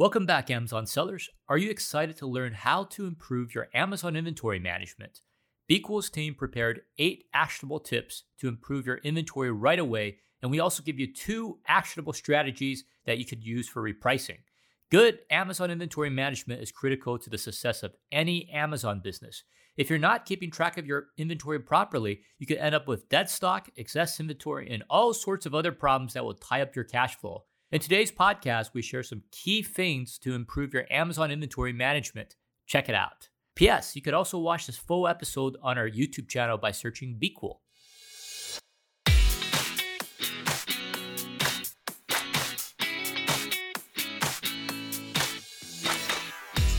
Welcome back, Amazon sellers. Are you excited to learn how to improve your Amazon inventory management? BQool's team prepared eight actionable tips to improve your inventory right away, and we also give you two actionable strategies that you could use for repricing. Good Amazon inventory management is critical to the success of any Amazon business. If you're not keeping track of your inventory properly, you could end up with dead stock, excess inventory, and all sorts of other problems that will tie up your cash flow. In today's podcast, we share some key things to improve your Amazon inventory management. Check it out. P.S. You could also watch this full episode on our YouTube channel by searching BQool.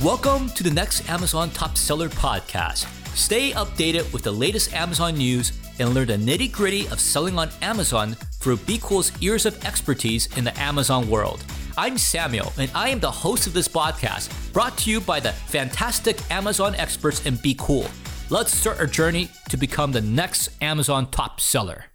Welcome to the next Amazon Top Seller podcast. Stay updated with the latest Amazon news and learn the nitty gritty of selling on Amazon through BQool's years of expertise in the Amazon world. I'm Samuel, and I am the host of this podcast, brought to you by the fantastic Amazon experts in BQool. Let's start our journey to become the next Amazon top seller.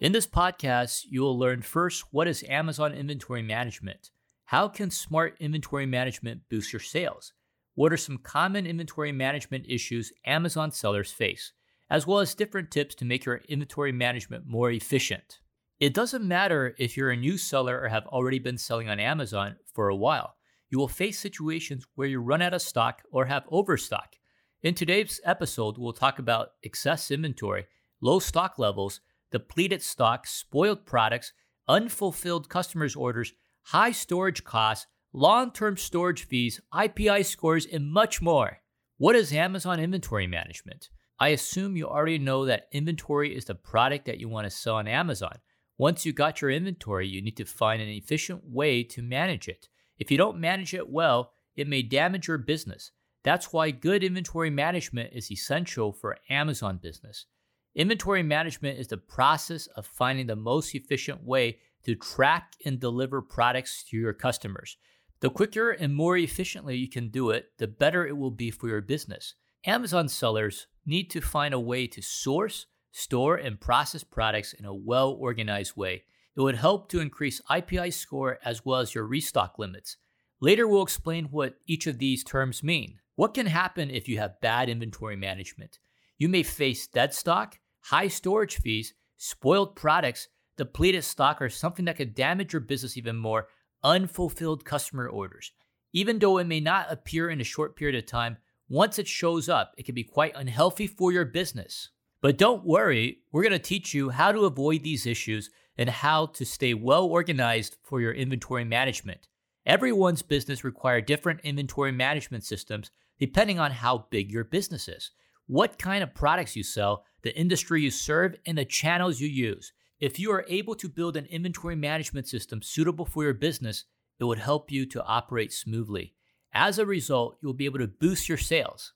In this podcast, you will learn first what is Amazon inventory management? How can smart inventory management boost your sales? What are some common inventory management issues Amazon sellers face? As well as different tips to make your inventory management more efficient. It doesn't matter if you're a new seller or have already been selling on Amazon for a while. You will face situations where you run out of stock or have overstock. In today's episode, we'll talk about excess inventory, low stock levels, depleted stock, spoiled products, unfulfilled customers' orders, high storage costs, long term storage fees, IPI scores, and much more. What is Amazon inventory management? I assume you already know that inventory is the product that you want to sell on Amazon. Once you got your inventory, you need to find an efficient way to manage it. If you don't manage it well, it may damage your business. That's why good inventory management is essential for Amazon business. Inventory management is the process of finding the most efficient way to track and deliver products to your customers. The quicker and more efficiently you can do it, the better it will be for your business. Amazon sellers need to find a way to source, store, and process products in a well organized way. It would help to increase IPI score as well as your restock limits. Later, we'll explain what each of these terms mean. What can happen if you have bad inventory management? You may face dead stock, high storage fees, spoiled products, depleted stock, or something that could damage your business even more unfulfilled customer orders. Even though it may not appear in a short period of time, once it shows up, it can be quite unhealthy for your business. But don't worry, we're going to teach you how to avoid these issues and how to stay well organized for your inventory management. Everyone's business require different inventory management systems depending on how big your business is, what kind of products you sell, the industry you serve, and the channels you use. If you are able to build an inventory management system suitable for your business, it would help you to operate smoothly. As a result, you'll be able to boost your sales.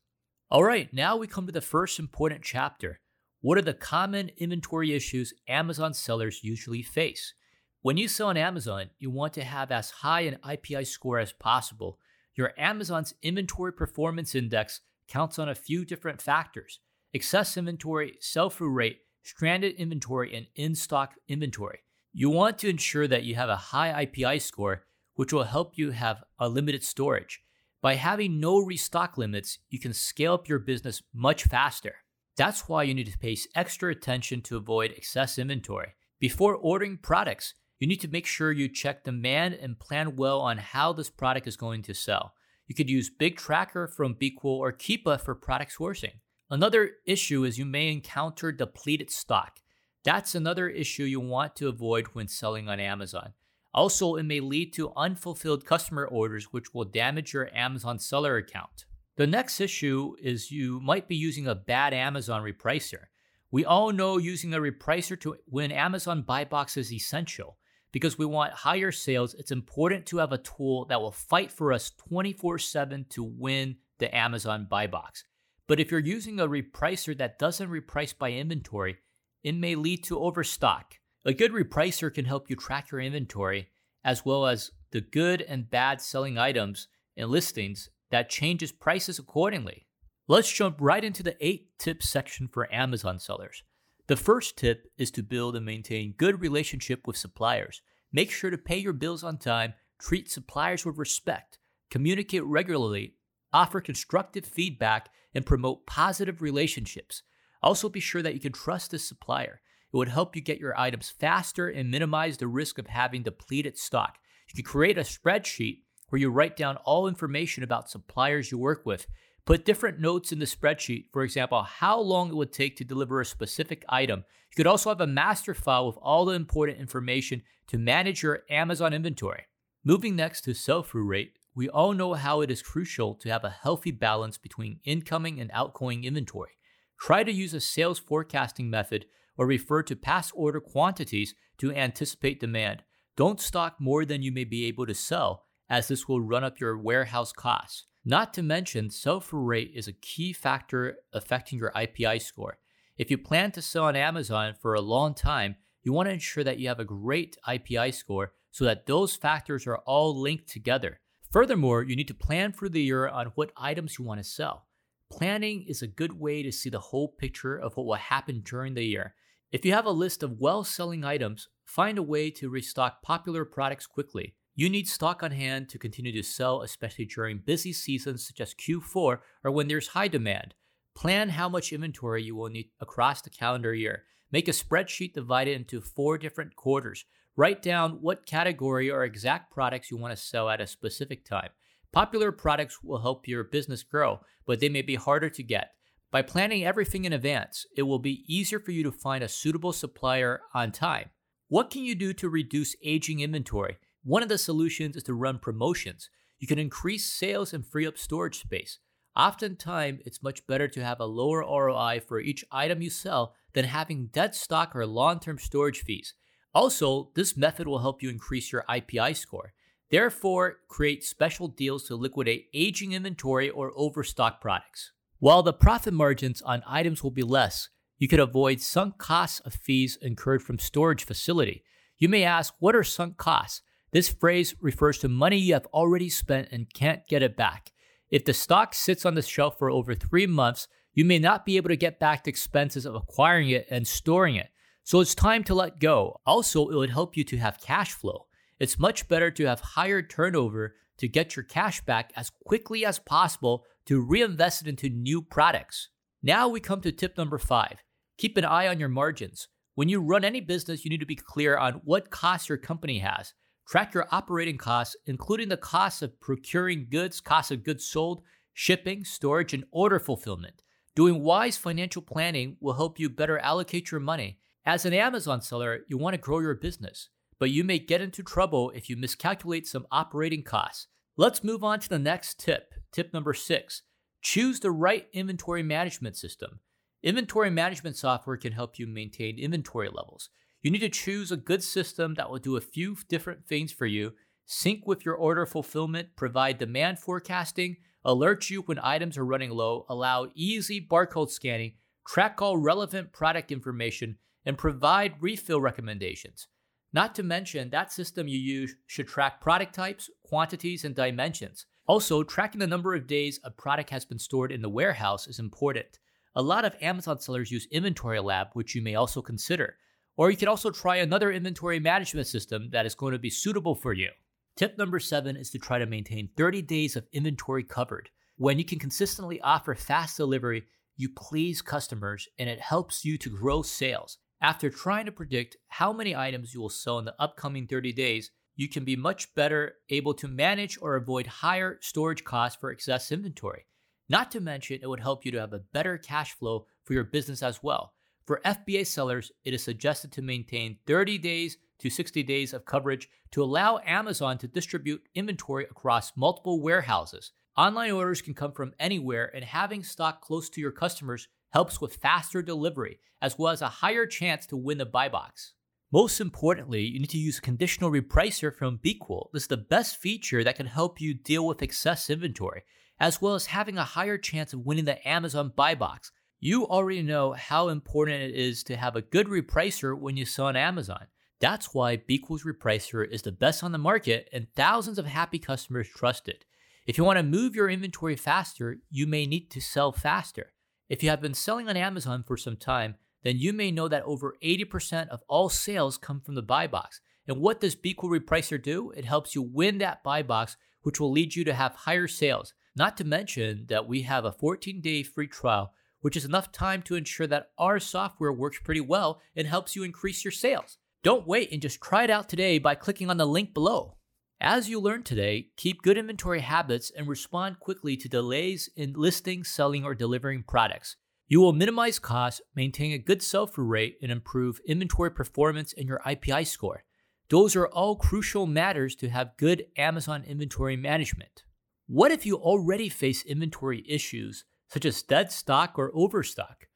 All right, now we come to the first important chapter. What are the common inventory issues Amazon sellers usually face? When you sell on Amazon, you want to have as high an IPI score as possible. Your Amazon's inventory performance index counts on a few different factors excess inventory, sell through rate, stranded inventory, and in stock inventory. You want to ensure that you have a high IPI score, which will help you have a limited storage. By having no restock limits, you can scale up your business much faster. That's why you need to pay extra attention to avoid excess inventory. Before ordering products, you need to make sure you check demand and plan well on how this product is going to sell. You could use Big Tracker from BQool or Keepa for product sourcing. Another issue is you may encounter depleted stock. That's another issue you want to avoid when selling on Amazon. Also, it may lead to unfulfilled customer orders, which will damage your Amazon seller account. The next issue is you might be using a bad Amazon repricer. We all know using a repricer to win Amazon buy box is essential. Because we want higher sales, it's important to have a tool that will fight for us 24 7 to win the Amazon buy box. But if you're using a repricer that doesn't reprice by inventory, it may lead to overstock. A good repricer can help you track your inventory as well as the good and bad selling items and listings that changes prices accordingly. Let's jump right into the 8 tips section for Amazon sellers. The first tip is to build and maintain good relationship with suppliers. Make sure to pay your bills on time, treat suppliers with respect, communicate regularly, offer constructive feedback, and promote positive relationships. Also, be sure that you can trust the supplier. It would help you get your items faster and minimize the risk of having depleted stock. You can create a spreadsheet where you write down all information about suppliers you work with. Put different notes in the spreadsheet, for example, how long it would take to deliver a specific item. You could also have a master file with all the important information to manage your Amazon inventory. Moving next to sell through rate, we all know how it is crucial to have a healthy balance between incoming and outgoing inventory. Try to use a sales forecasting method or refer to past order quantities to anticipate demand. Don't stock more than you may be able to sell, as this will run up your warehouse costs. Not to mention, sell through rate is a key factor affecting your IPI score. If you plan to sell on Amazon for a long time, you want to ensure that you have a great IPI score so that those factors are all linked together. Furthermore, you need to plan for the year on what items you want to sell. Planning is a good way to see the whole picture of what will happen during the year. If you have a list of well selling items, find a way to restock popular products quickly. You need stock on hand to continue to sell, especially during busy seasons such as Q4 or when there's high demand. Plan how much inventory you will need across the calendar year. Make a spreadsheet divided into four different quarters. Write down what category or exact products you want to sell at a specific time. Popular products will help your business grow, but they may be harder to get. By planning everything in advance, it will be easier for you to find a suitable supplier on time. What can you do to reduce aging inventory? One of the solutions is to run promotions. You can increase sales and free up storage space. Oftentimes, it's much better to have a lower ROI for each item you sell than having dead stock or long term storage fees. Also, this method will help you increase your IPI score. Therefore, create special deals to liquidate aging inventory or overstock products. While the profit margins on items will be less, you could avoid sunk costs of fees incurred from storage facility. You may ask, what are sunk costs? This phrase refers to money you have already spent and can't get it back. If the stock sits on the shelf for over three months, you may not be able to get back the expenses of acquiring it and storing it. So it's time to let go. Also, it would help you to have cash flow. It's much better to have higher turnover to get your cash back as quickly as possible to reinvest it into new products. Now we come to tip number five keep an eye on your margins. When you run any business, you need to be clear on what costs your company has. Track your operating costs, including the costs of procuring goods, cost of goods sold, shipping, storage, and order fulfillment. Doing wise financial planning will help you better allocate your money. As an Amazon seller, you want to grow your business, but you may get into trouble if you miscalculate some operating costs. Let's move on to the next tip. Tip number six choose the right inventory management system. Inventory management software can help you maintain inventory levels. You need to choose a good system that will do a few different things for you sync with your order fulfillment, provide demand forecasting, alert you when items are running low, allow easy barcode scanning, track all relevant product information, and provide refill recommendations. Not to mention, that system you use should track product types, quantities, and dimensions. Also, tracking the number of days a product has been stored in the warehouse is important. A lot of Amazon sellers use Inventory Lab, which you may also consider. Or you could also try another inventory management system that is going to be suitable for you. Tip number seven is to try to maintain 30 days of inventory covered. When you can consistently offer fast delivery, you please customers and it helps you to grow sales. After trying to predict how many items you will sell in the upcoming 30 days, you can be much better able to manage or avoid higher storage costs for excess inventory. Not to mention, it would help you to have a better cash flow for your business as well. For FBA sellers, it is suggested to maintain 30 days to 60 days of coverage to allow Amazon to distribute inventory across multiple warehouses. Online orders can come from anywhere, and having stock close to your customers helps with faster delivery, as well as a higher chance to win the buy box. Most importantly, you need to use conditional repricer from BQool. This is the best feature that can help you deal with excess inventory, as well as having a higher chance of winning the Amazon buy box. You already know how important it is to have a good repricer when you sell on Amazon. That's why BQool's repricer is the best on the market and thousands of happy customers trust it. If you want to move your inventory faster, you may need to sell faster. If you have been selling on Amazon for some time, then you may know that over 80% of all sales come from the buy box. And what does BQool Repricer do? It helps you win that buy box, which will lead you to have higher sales. Not to mention that we have a 14 day free trial, which is enough time to ensure that our software works pretty well and helps you increase your sales. Don't wait and just try it out today by clicking on the link below. As you learned today, keep good inventory habits and respond quickly to delays in listing, selling, or delivering products. You will minimize costs, maintain a good sell through rate, and improve inventory performance and your IPI score. Those are all crucial matters to have good Amazon inventory management. What if you already face inventory issues such as dead stock or overstock?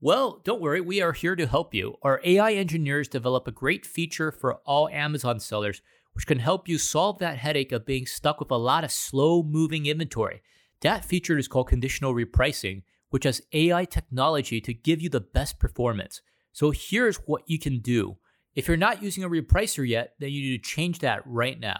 Well, don't worry, we are here to help you. Our AI engineers develop a great feature for all Amazon sellers, which can help you solve that headache of being stuck with a lot of slow moving inventory. That feature is called conditional repricing, which has AI technology to give you the best performance. So here's what you can do. If you're not using a repricer yet, then you need to change that right now.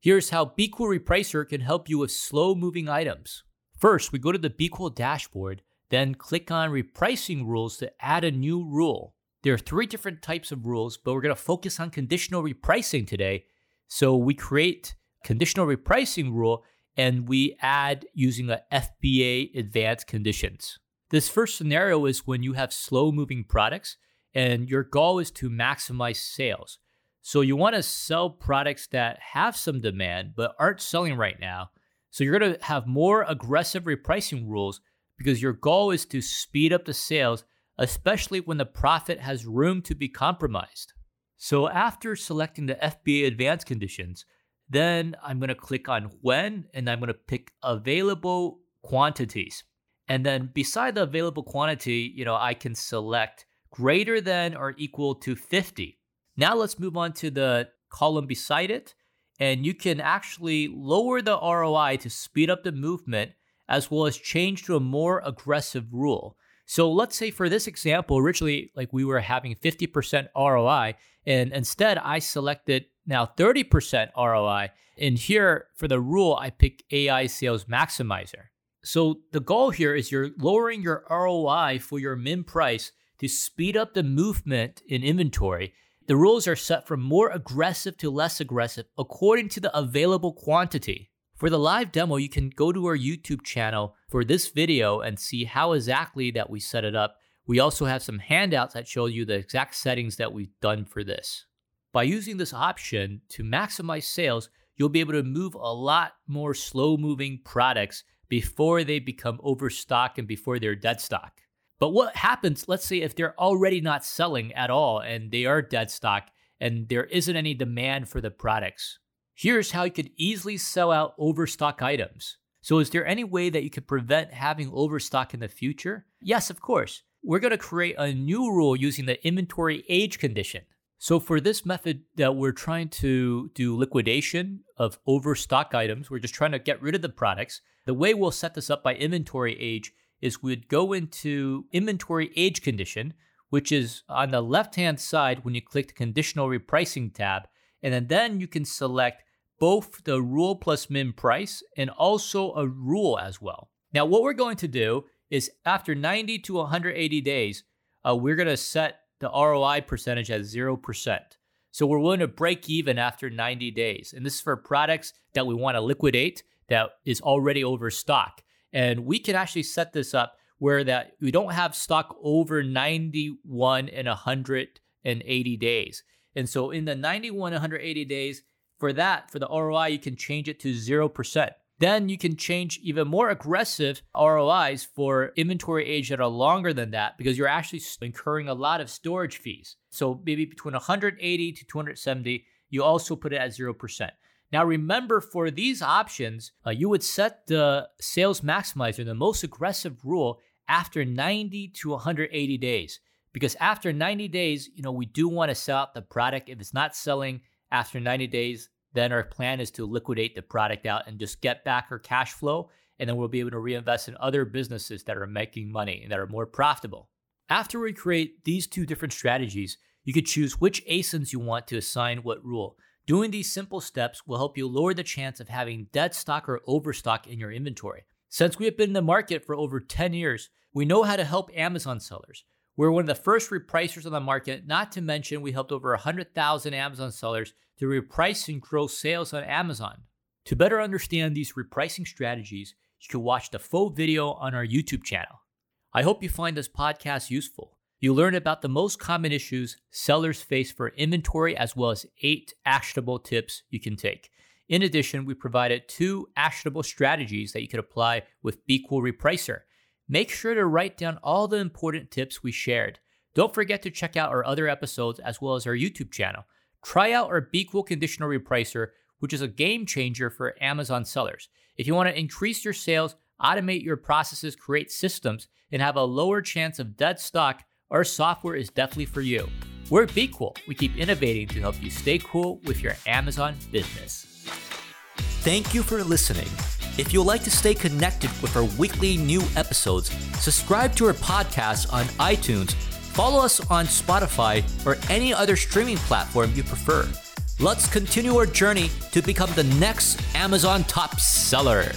Here's how BQool Repricer can help you with slow moving items. First, we go to the BQool dashboard, then click on Repricing Rules to add a new rule. There are three different types of rules, but we're going to focus on conditional repricing today. So we create conditional repricing rule and we add using a FBA advanced conditions. This first scenario is when you have slow moving products and your goal is to maximize sales. So you want to sell products that have some demand but aren't selling right now. So you're going to have more aggressive repricing rules because your goal is to speed up the sales, especially when the profit has room to be compromised. So after selecting the FBA advanced conditions, then I'm going to click on when and I'm going to pick available quantities. And then beside the available quantity, you know, I can select greater than or equal to 50. Now let's move on to the column beside it. And you can actually lower the ROI to speed up the movement as well as change to a more aggressive rule. So let's say for this example, originally like we were having 50% ROI and instead I selected now 30% ROI. And here for the rule, I pick AI sales maximizer. So the goal here is you're lowering your ROI for your min price to speed up the movement in inventory the rules are set from more aggressive to less aggressive according to the available quantity. For the live demo, you can go to our YouTube channel for this video and see how exactly that we set it up. We also have some handouts that show you the exact settings that we've done for this. By using this option to maximize sales, you'll be able to move a lot more slow moving products before they become overstock and before they're dead stock. But what happens, let's say, if they're already not selling at all and they are dead stock and there isn't any demand for the products? Here's how you could easily sell out overstock items. So, is there any way that you could prevent having overstock in the future? Yes, of course. We're going to create a new rule using the inventory age condition. So, for this method that we're trying to do liquidation of overstock items, we're just trying to get rid of the products. The way we'll set this up by inventory age is we'd go into inventory age condition, which is on the left hand side when you click the conditional repricing tab. And then, then you can select both the rule plus min price and also a rule as well. Now, what we're going to do is after 90 to 180 days, uh, we're going to set the ROI percentage at 0%. So we're willing to break even after 90 days. And this is for products that we want to liquidate that is already overstock. And we can actually set this up where that we don't have stock over 91 and 180 days. And so in the 91 180 days, for that, for the ROI, you can change it to 0%. Then you can change even more aggressive ROIs for inventory age that are longer than that because you're actually incurring a lot of storage fees. So maybe between 180 to 270, you also put it at 0%. Now, remember for these options, uh, you would set the sales maximizer, the most aggressive rule, after 90 to 180 days. Because after 90 days, you know, we do want to sell out the product. If it's not selling after 90 days, then our plan is to liquidate the product out and just get back our cash flow. And then we'll be able to reinvest in other businesses that are making money and that are more profitable. After we create these two different strategies, you could choose which ASINs you want to assign what rule. Doing these simple steps will help you lower the chance of having dead stock or overstock in your inventory. Since we have been in the market for over 10 years, we know how to help Amazon sellers. We're one of the first repricers on the market, not to mention we helped over 100,000 Amazon sellers to reprice and grow sales on Amazon. To better understand these repricing strategies, you can watch the full video on our YouTube channel. I hope you find this podcast useful. You'll learn about the most common issues sellers face for inventory, as well as eight actionable tips you can take. In addition, we provided two actionable strategies that you could apply with BQool Repricer. Make sure to write down all the important tips we shared. Don't forget to check out our other episodes as well as our YouTube channel. Try out our BQool Conditional Repricer, which is a game changer for Amazon sellers. If you want to increase your sales, automate your processes, create systems, and have a lower chance of dead stock, our software is definitely for you. We're BQool. We keep innovating to help you stay cool with your Amazon business. Thank you for listening. If you'd like to stay connected with our weekly new episodes, subscribe to our podcast on iTunes, follow us on Spotify, or any other streaming platform you prefer. Let's continue our journey to become the next Amazon top seller.